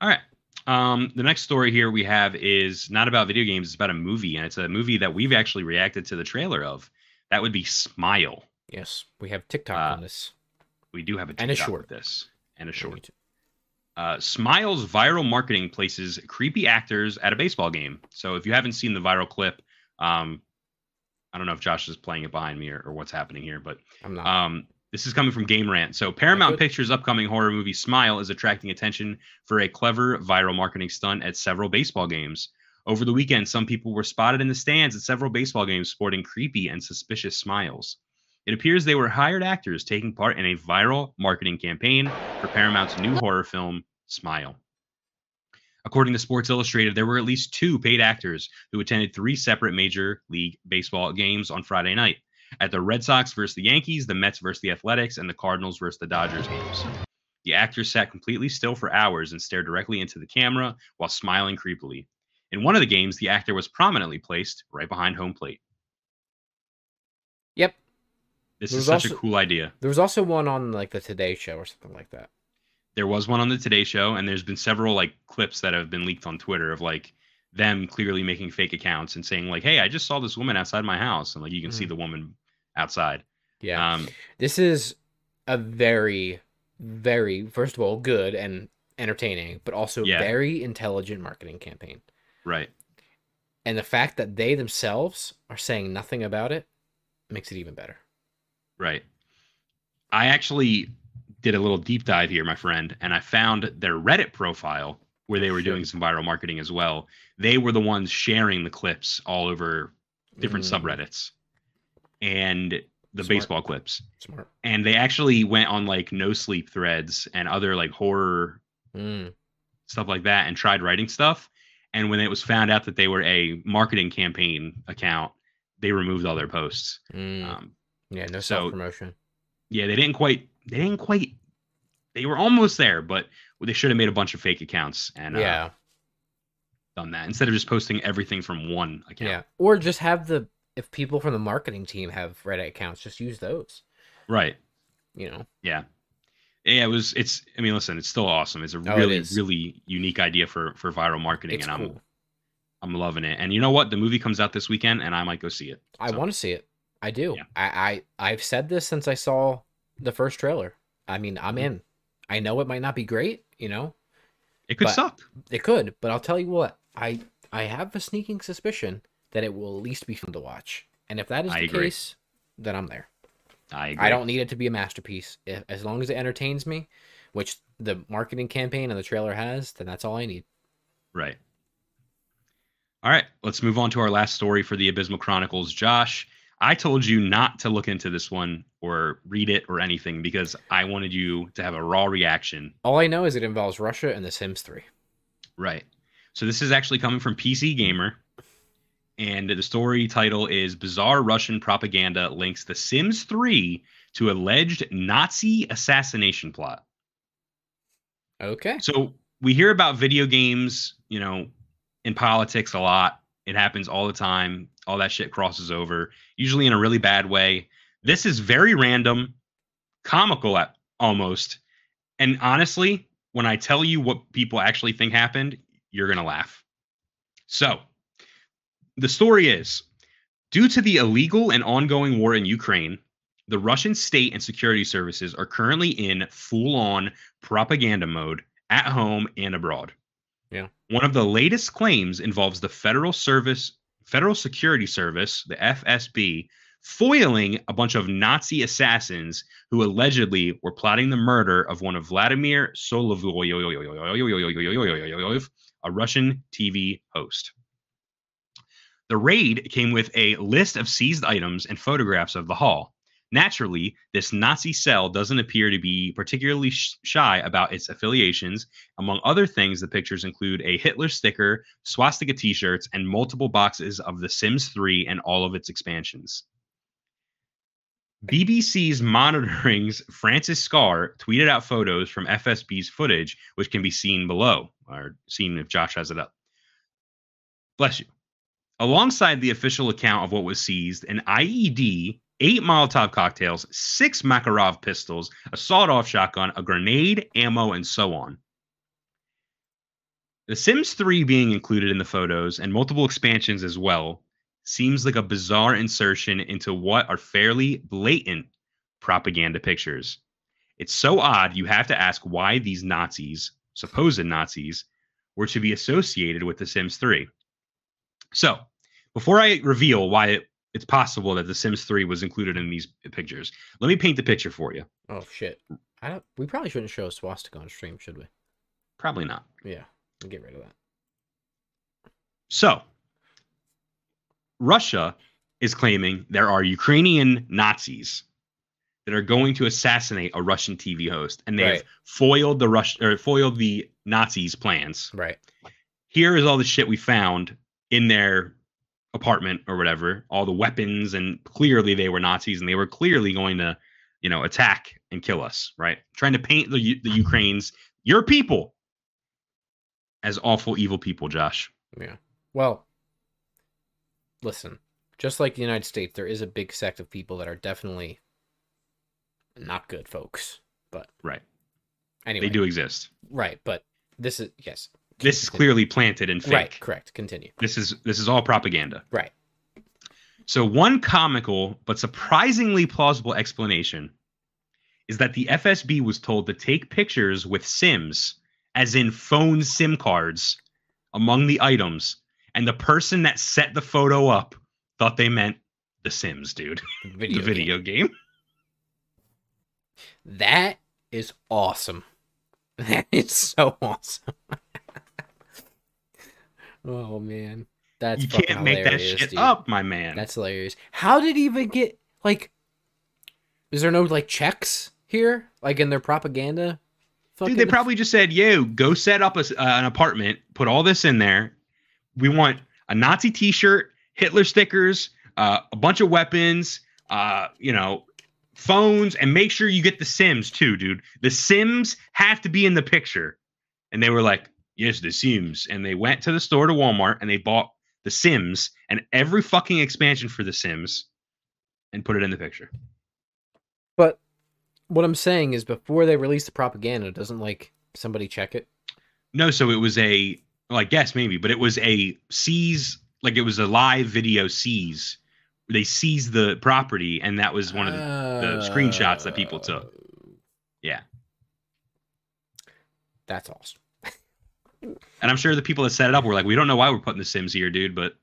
All right. Um, the next story here we have is not about video games, it's about a movie, and it's a movie that we've actually reacted to the trailer of. That would be Smile. Yes, we have TikTok Uh, on this. We do have a And a TikTok short. this. And a short. Uh, Smile's viral marketing places creepy actors at a baseball game. So if you haven't seen the viral clip, um, I don't know if Josh is playing it behind me or, or what's happening here, but I'm not. Um, this is coming from Game Rant. So Paramount Pictures' upcoming horror movie Smile is attracting attention for a clever viral marketing stunt at several baseball games. Over the weekend, some people were spotted in the stands at several baseball games sporting creepy and suspicious smiles. It appears they were hired actors taking part in a viral marketing campaign for Paramount's new horror film, Smile. According to Sports Illustrated, there were at least two paid actors who attended three separate Major League Baseball games on Friday night at the Red Sox versus the Yankees, the Mets versus the Athletics, and the Cardinals versus the Dodgers games. The actors sat completely still for hours and stared directly into the camera while smiling creepily. In one of the games, the actor was prominently placed right behind home plate. Yep. This is such a cool idea. There was also one on like the Today Show or something like that. There was one on the Today Show, and there's been several like clips that have been leaked on Twitter of like them clearly making fake accounts and saying like, "Hey, I just saw this woman outside my house," and like you can see Mhm. the woman outside. Yeah. Um, this is a very, very, first of all, good and entertaining, but also Yeah. very intelligent marketing campaign. Right. And the fact that they themselves are saying nothing about it makes it even better. Right. I actually did a little deep dive here, my friend, and I found their Reddit profile where they were doing some viral marketing as well. They were the ones sharing the clips all over different Mm, subreddits and the Smart. baseball clips. Smart. And they actually went on like no sleep threads and other like horror Mm, stuff like that and tried writing stuff. And when it was found out that they were a marketing campaign account, they removed all their posts. mm. Um, yeah, no so- promotion. yeah, they didn't quite. They didn't quite. They were almost there, but they should have made a bunch of fake accounts and uh, Yeah, done that instead of just posting everything from one account. yeah. Or just have the if people from the marketing team have Reddit accounts, just use those. Right. You know. Yeah. Yeah. It was. It's. I mean, listen. It's still awesome. It's a Oh, really, is. really unique idea for for viral marketing, It's and I'm. I'm loving it. And you know what? The movie comes out this weekend, and I might go see it. I So, want to see it. I do. Yeah. I, I I've said this since I saw the first trailer. I mean, I'm Mhm. in. I know it might not be great, you know. It could suck. It could, but I'll tell you what. I I have a sneaking suspicion that it will at least be fun to watch. And if that is I the agree. case, then I'm there. I. I don't need it to be a masterpiece. If, as long as it entertains me, which the marketing campaign and the trailer has, then that's all I need. Right. All right, let's move on to our last story for the Abysmal Chronicles. Josh, I told you not to look into this one or read it or anything because I wanted you to have a raw reaction. All I know is it involves Russia and The Sims 3. Right. So this is actually coming from PC Gamer. And the story title is Bizarre Russian Propaganda Links The Sims 3 to Alleged Nazi Assassination Plot. Okay. So we hear about video games, you know, in politics a lot. It happens all the time. All that shit crosses over, usually in a really bad way. This is very random, comical at almost. And honestly, when I tell you what people actually think happened, you're going to laugh. So, the story is due to the illegal and ongoing war in Ukraine, the Russian state and security services are currently in full on propaganda mode at home and abroad. Yeah. One of the latest claims involves the Federal Service Federal Security Service, the FSB, foiling a bunch of Nazi assassins who allegedly were plotting the murder of one of Vladimir Solovyov, a Russian TV host. The raid came with a list of seized items and photographs of the haul. Naturally, this Nazi cell doesn't appear to be particularly sh- shy about its affiliations. Among other things, the pictures include a Hitler sticker, swastika t shirts, and multiple boxes of The Sims 3 and all of its expansions. BBC's Monitoring's Francis Scarr tweeted out photos from FSB's footage, which can be seen below, or seen if Josh has it up. Bless you. Alongside the official account of what was seized, an IED, eight Molotov cocktails, six Makarov pistols, a sawed off shotgun, a grenade, ammo, and so on. The Sims 3 being included in the photos and multiple expansions as well seems like a bizarre insertion into what are fairly blatant propaganda pictures. It's so odd you have to ask why these Nazis, supposed Nazis, were to be associated with The Sims 3. So, before I reveal why it, it's possible that The Sims 3 was included in these pictures, let me paint the picture for you. Oh shit. I don't. We probably shouldn't show a swastika on stream, should we? Probably not. Yeah. We'll get rid of that. So, Russia is claiming there are Ukrainian Nazis that are going to assassinate a Russian TV host, and they've Right. foiled the Rush or foiled the Nazis' plans. Right. Here is all the shit we found in their apartment or whatever, all the weapons, and clearly they were Nazis, and they were clearly going to, you know, attack and kill us. Right, trying to paint the the Ukrainians, your people, as awful, evil people. Josh. Yeah. Well, listen. Just like the United States, there is a big sect of people that are definitely not good folks. But Right. anyway, They do exist. Right, but this is yes. This is clearly planted and fake. Right. Correct. Continue. This is this is all propaganda. Right. So one comical but surprisingly plausible explanation is that the FSB was told to take pictures with Sims, as in phone SIM cards, among the items, and the person that set the photo up thought they meant the Sims, dude, Video. the game. video game. That is awesome. That is so awesome. Oh man, that's you can't make that shit dude. up, my man. That's hilarious. How did he even get like? Is there no like checks here, like in their propaganda? Dude, they probably just said, "Yo, go set up a uh, an apartment, put all this in there. We want a Nazi T-shirt, Hitler stickers, uh, a bunch of weapons, uh, you know, phones, and make sure you get the Sims too, dude. The Sims have to be in the picture." And they were like, "Yes, the Sims." And they went to the store to Walmart and they bought the Sims and every fucking expansion for the Sims, and put it in the picture. But what I'm saying is, before they release the propaganda, doesn't like somebody check it? No, so it was a well, I guess maybe, but it was a seize, like it was a live video seize. They seized the property, and that was one of the. the screenshots that people took. Oh. Yeah. That's awesome. And I'm sure the people that set it up were like, "We don't know why we're putting the Sims here, dude," but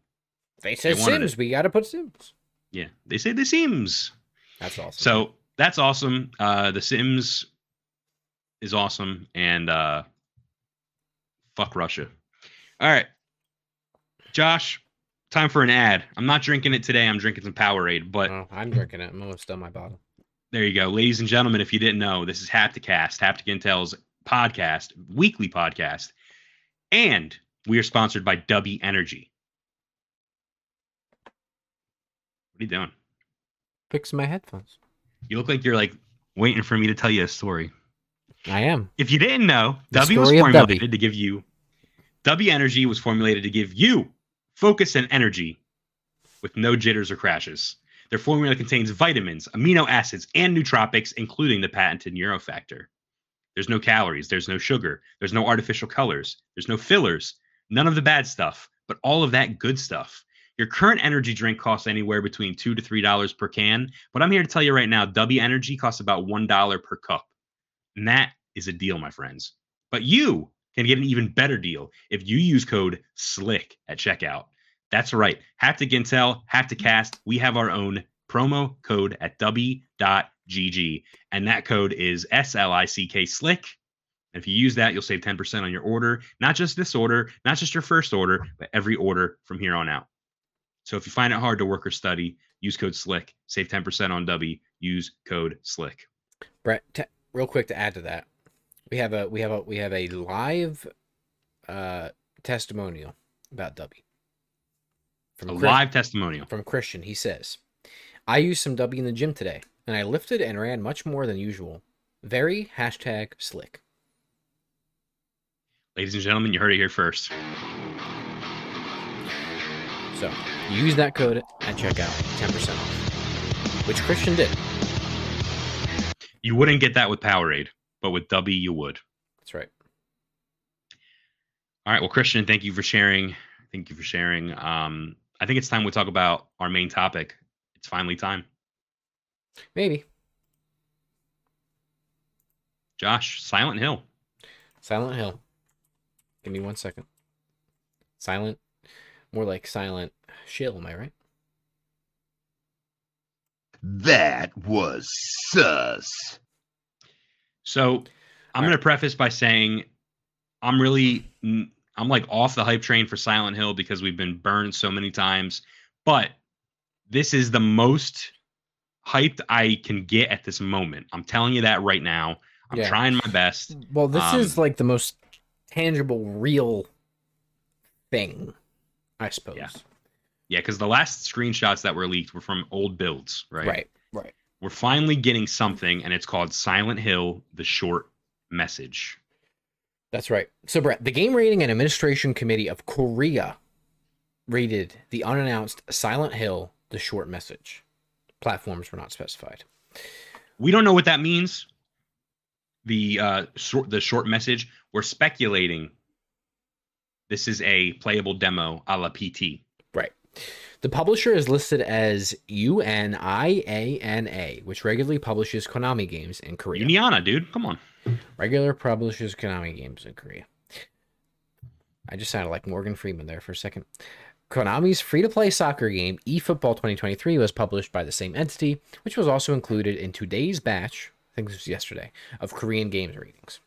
They said wanted Sims. We got to put Sims. yeah, they say the Sims. That's awesome. So that's awesome. Uh, the Sims is awesome, and uh, fuck Russia. All right, Josh, time for an ad. I'm not drinking it today. I'm drinking some Powerade, but Oh, I'm drinking it. I'm almost done my bottle. There you go. Ladies and gentlemen, if you didn't know, this is Hapticast, Haptic Intel's podcast, weekly podcast. And we are sponsored by Dubby Energy. What are you doing? Fixing my headphones. You look like you're like waiting for me to tell you a story. I am. If you didn't know, The W was formulated W. to give you W energy was formulated to give you focus and energy with no jitters or crashes. Their formula contains vitamins, amino acids, and nootropics, including the patented Neurofactor. There's no calories, there's no sugar, there's no artificial colors, there's no fillers, none of the bad stuff, but all of that good stuff. Your current energy drink costs anywhere between two to three dollars per can, but I'm here to tell you right now, W Energy costs about one dollar per cup. And that is a deal, my friends. But you can get an even better deal if you use code SLICK at checkout. That's right. Haptic Intel, Hapticast, we have our own promo code at w.gg. And that code is S L I C K SLICK. And if you use that, you'll save 10% on your order. Not just this order, not just your first order, but every order from here on out. So if you find it hard to work or study, use code SLICK. Save 10% on W. Use code SLICK. Bret, te- real quick to add to that, we have a we have a we have a live uh testimonial about W. From A Chris- live testimonial. from Christian. He says, "I used some W in the gym today, and I lifted and ran much more than usual. Very hashtag slick." Ladies and gentlemen, you heard it here first. So use that code at checkout, ten percent off, which Christian did. You wouldn't get that with Powerade, but with W, you would. That's right. All right. Well, Christian, thank you for sharing. Thank you for sharing. Um, I think it's time we talk about our main topic. It's finally time. Maybe Josh, Silent Hill. Silent Hill. Give me one second. Silent, more like Silent Shill. Am I right? That was sus. So I'm All going to preface by saying I'm really I'm like off the hype train for Silent Hill because we've been burned so many times, but this is the most hyped I can get at this moment. I'm telling you that right now. I'm Yeah. trying my best. Well, this Um, is like the most tangible, real thing, I suppose. Yeah. Yeah, because the last screenshots that were leaked were from old builds, right? Right. Right. We're finally getting something, and it's called Silent Hill: The Short Message. That's right. So, Bret, the Game Rating and Administration Committee of Korea rated the unannounced Silent Hill the short message. Platforms were not specified. We don't know what that means. The uh, short, the short message. We're speculating. This is a playable demo a la PT. Right. The publisher is listed as UNIANA, which regularly publishes Konami games in Korea. Uniana, dude, come on. Regular publishes Konami games in Korea. I just sounded like Morgan Freeman there for a second. Konami's free to play soccer game, eFootball 2023, was published by the same entity, which was also included in today's batch, I think this was yesterday, of Korean games ratings.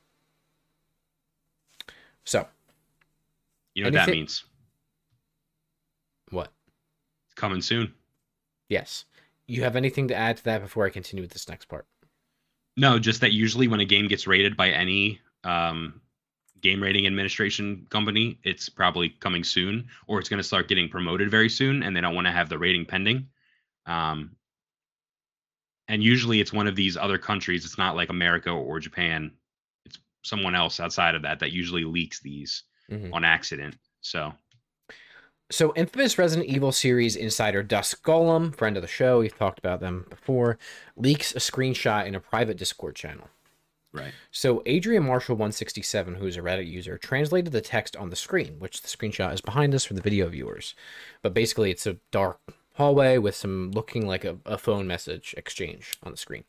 So, You know what that means? what? It's coming soon. Yes. You have anything to add to that before I continue with this next part? No, just that usually when a game gets rated by any um, game rating administration company, it's probably coming soon, or it's going to start getting promoted very soon, and they don't want to have the rating pending. Um, and usually it's one of these other countries. It's not like America or Japan. It's someone else outside of that that usually leaks these Mhm. on accident. So So, infamous Resident Evil series insider Dusk Golem, friend of the show, we've talked about them before, leaks a screenshot in a private Discord channel. Right, So, Adrian Marshall 167, who's a Reddit user, translated the text on the screen, which the screenshot is behind us for the video viewers. But basically, it's a dark hallway with some looking like a, a phone message exchange on the screen.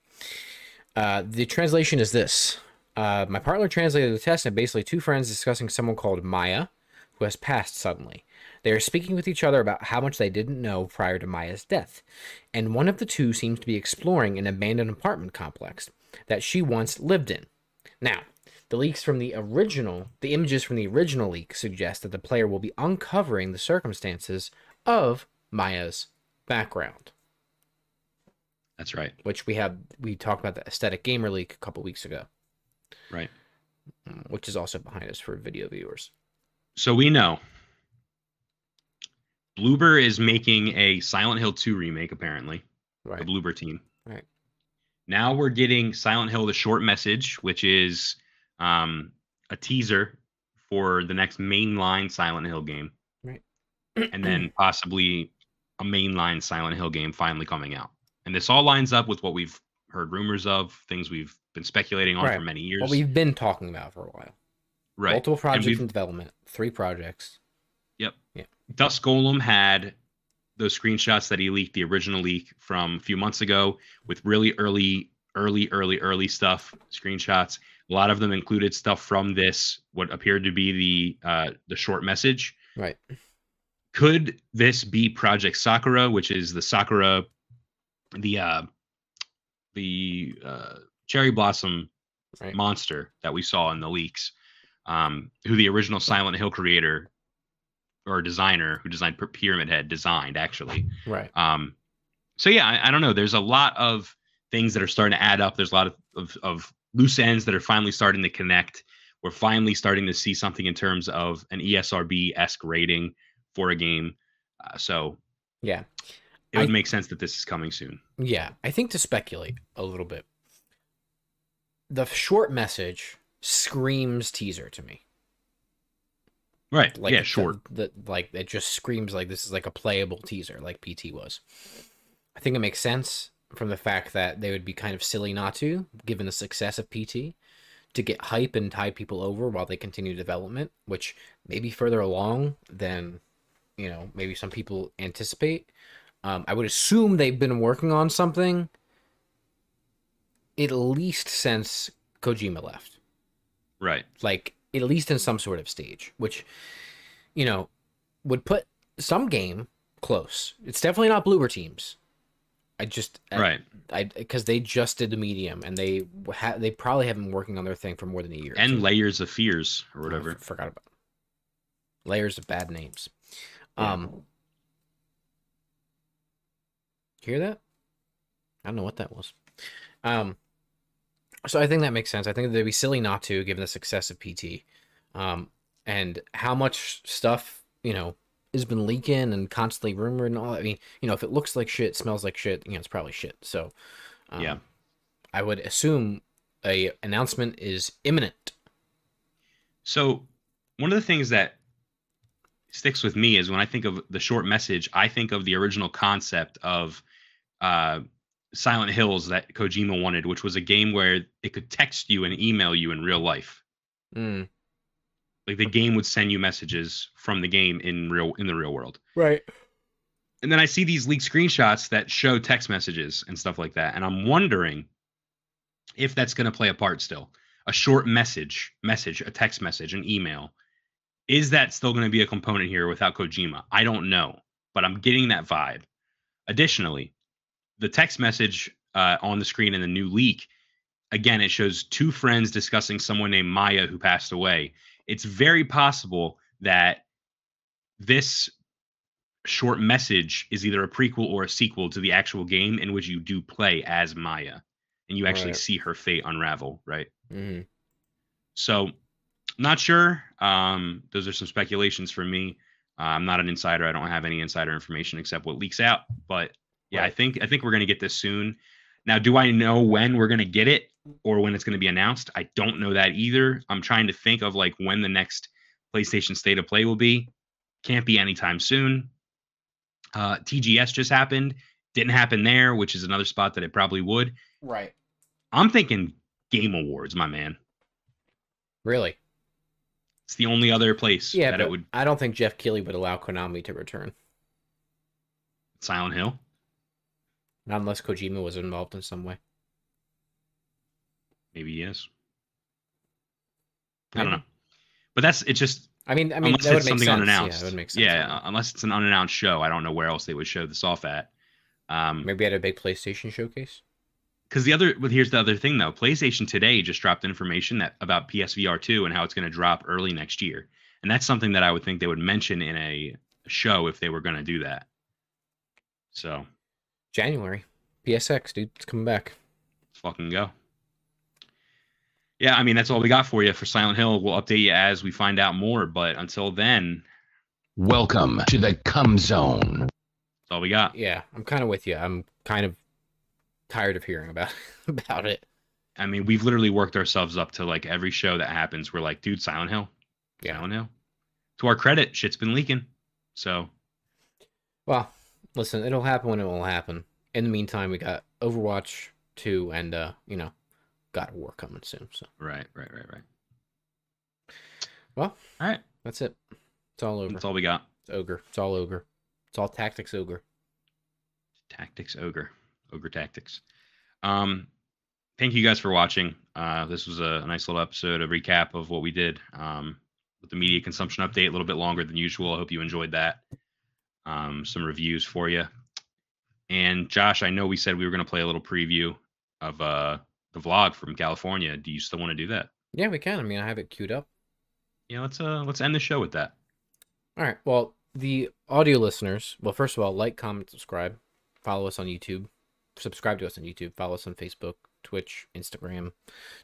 Uh, the translation is this uh, My partner translated the text, and basically, two friends discussing someone called Maya, who has passed suddenly. They are speaking with each other about how much they didn't know prior to Maya's death, and one of the two seems to be exploring an abandoned apartment complex that she once lived in. Now, the leaks from the original, the images from the original leak suggest that the player will be uncovering the circumstances of Maya's background, that's right, which we have we talked about the aesthetic gamer leak a couple weeks ago, right. mm, which is also behind us for video viewers. So we know Bloober is making a Silent Hill 2 remake, apparently. Right. the Bloober team. Right. Now we're getting Silent Hill: The Short Message, which is um, a teaser for the next mainline Silent Hill game, Right. and then possibly a mainline Silent Hill game finally coming out. And this all lines up with what we've heard rumors of, things we've been speculating on Right. for many years. what we've been talking about for a while. right. Multiple projects in development, three projects. Yep. Yeah. Dusk Golem had those screenshots that he leaked, the original leak from a few months ago, with really early, early, early, early stuff screenshots. A lot of them included stuff from this, what appeared to be the uh, the short message. Right. Could this be Project Sakura, which is the Sakura, the uh, the uh, cherry blossom Right. monster that we saw in the leaks? Um, who the original Silent Hill creator or designer who designed Pyramid Head designed actually. Right. Um, so yeah, I, I don't know. There's a lot of things that are starting to add up. There's a lot of, of, of loose ends that are finally starting to connect. We're finally starting to see something in terms of an ESRB esque rating for a game. Uh, so Yeah. it would I- make sense that this is coming soon. Yeah. I think to speculate a little bit, the short message screams teaser to me. Right. Like yeah, short. The, like it just screams like this is like a playable teaser, like PT was. I think it makes sense from the fact that they would be kind of silly not to, given the success of PT, to get hype and tide people over while they continue development, which may be further along than you know maybe some people anticipate. Um, I would assume they've been working on something at least since Kojima left Right. like at least in some sort of stage, which you know would put some game close. It's definitely not Bloober teams. I just I, right. I because they just did the medium and they ha- they probably have been working on their thing for more than a year. And so- layers of fears or Oh, whatever. f- forgot about layers of bad names. Yeah. Um, hear that? I don't know what that was. Um, so I think that makes sense. I think they'd be silly not to, given the success of PT, um, and how much stuff you know has been leaking and constantly rumored and all. that. I mean, you know, if it looks like shit, smells like shit, you know, it's probably shit. So, um, Yeah. I would assume a announcement is imminent. So one of the things that sticks with me is when I think of the short message, I think of the original concept of uh, Silent Hills that Kojima wanted, which was a game where it could text you and email you in real life. Mm, Like the game would send you messages from the game in real in the real world. right. And then I see these leaked screenshots that show text messages and stuff like that, and I'm wondering if that's going to play a part still. A short message, message, a text message, an email. Is that still going to be a component here without Kojima? I don't know, but I'm getting that vibe. Additionally, the text message uh, on the screen in the new leak, again, it shows two friends discussing someone named Maya who passed away. It's very possible that this short message is either a prequel or a sequel to the actual game in which you do play as Maya and you actually Right. see her fate unravel, right? Mm-hmm. So, not sure. Um, those are some speculations for me. Uh, I'm not an insider. I don't have any insider information except what leaks out. But yeah, I think I think we're gonna get this soon. Now, do I know when we're gonna get it or when it's gonna be announced? I don't know that either. I'm trying to think of like when the next PlayStation State of Play will be. Can't be anytime soon. Uh, TGS just happened. Didn't happen there, which is another spot that it probably would. right. I'm thinking Game Awards, my man. Really? It's the only other place Yeah, that but it would I don't think Geoff Keighley would allow Konami to return, Silent Hill. Not unless Kojima was involved in some way. Maybe he is. I don't know. But that's it's just I mean, I mean, unless that would it's make something sense. unannounced. Yeah, make sense. Yeah, unless it's an unannounced show, I don't know where else they would show this off at. Um, Maybe at a big PlayStation showcase. because the other, but here's the other thing though. PlayStation today just dropped information that about PSVR two and how it's going to drop early next year, and that's something that I would think they would mention in a show if they were going to do that. So January. PSX, dude, it's coming back. let's fucking go. Yeah, I mean that's all we got for you for Silent Hill. We'll update you as we find out more, but until then, Welcome to the Cum Zone. that's all we got. Yeah, I'm kind of with you. I'm kind of tired of hearing about about it. I mean, we've literally worked ourselves up to like every show that happens. We're like, dude, Silent Hill, Yeah. Silent Hill. To our credit, shit's been leaking. So Well, listen, it'll happen when it will happen. In the meantime, we got Overwatch 2 and uh, you know, God of War coming soon. So right, right, right, right. Well, all right, that's it. It's all over. that's all we got. It's ogre. It's all ogre. It's all tactics ogre. Tactics Ogre, Ogre Tactics. Um, thank you guys for watching. Uh, this was a, nice little episode, a recap of what we did um, with the media consumption update, a little bit longer than usual. I hope you enjoyed that. Um, some reviews for you. And Josh, I know we said we were going to play a little preview of uh, the vlog from California. Do you still want to do that? Yeah, we can. I mean, I have it queued up. Yeah, let's uh let's end the show with that. All right. Well, the audio listeners, well, first of all, like, comment, subscribe, follow us on YouTube, subscribe to us on YouTube, follow us on Facebook, Twitch, Instagram,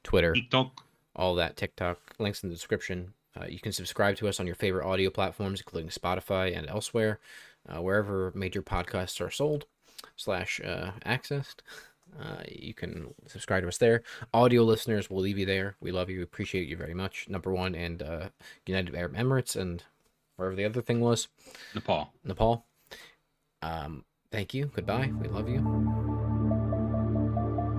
Twitter, TikTok. all that, TikTok, links in the description. Uh, you can subscribe to us on your favorite audio platforms, including Spotify and elsewhere, uh, wherever major podcasts are sold slash uh, accessed. Uh, you can subscribe to us there. Audio listeners, we'll leave you there. We love you, appreciate you very much. Number one, and uh, United Arab Emirates, and wherever the other thing was. Nepal. Nepal. Um, thank you. Goodbye. We love you.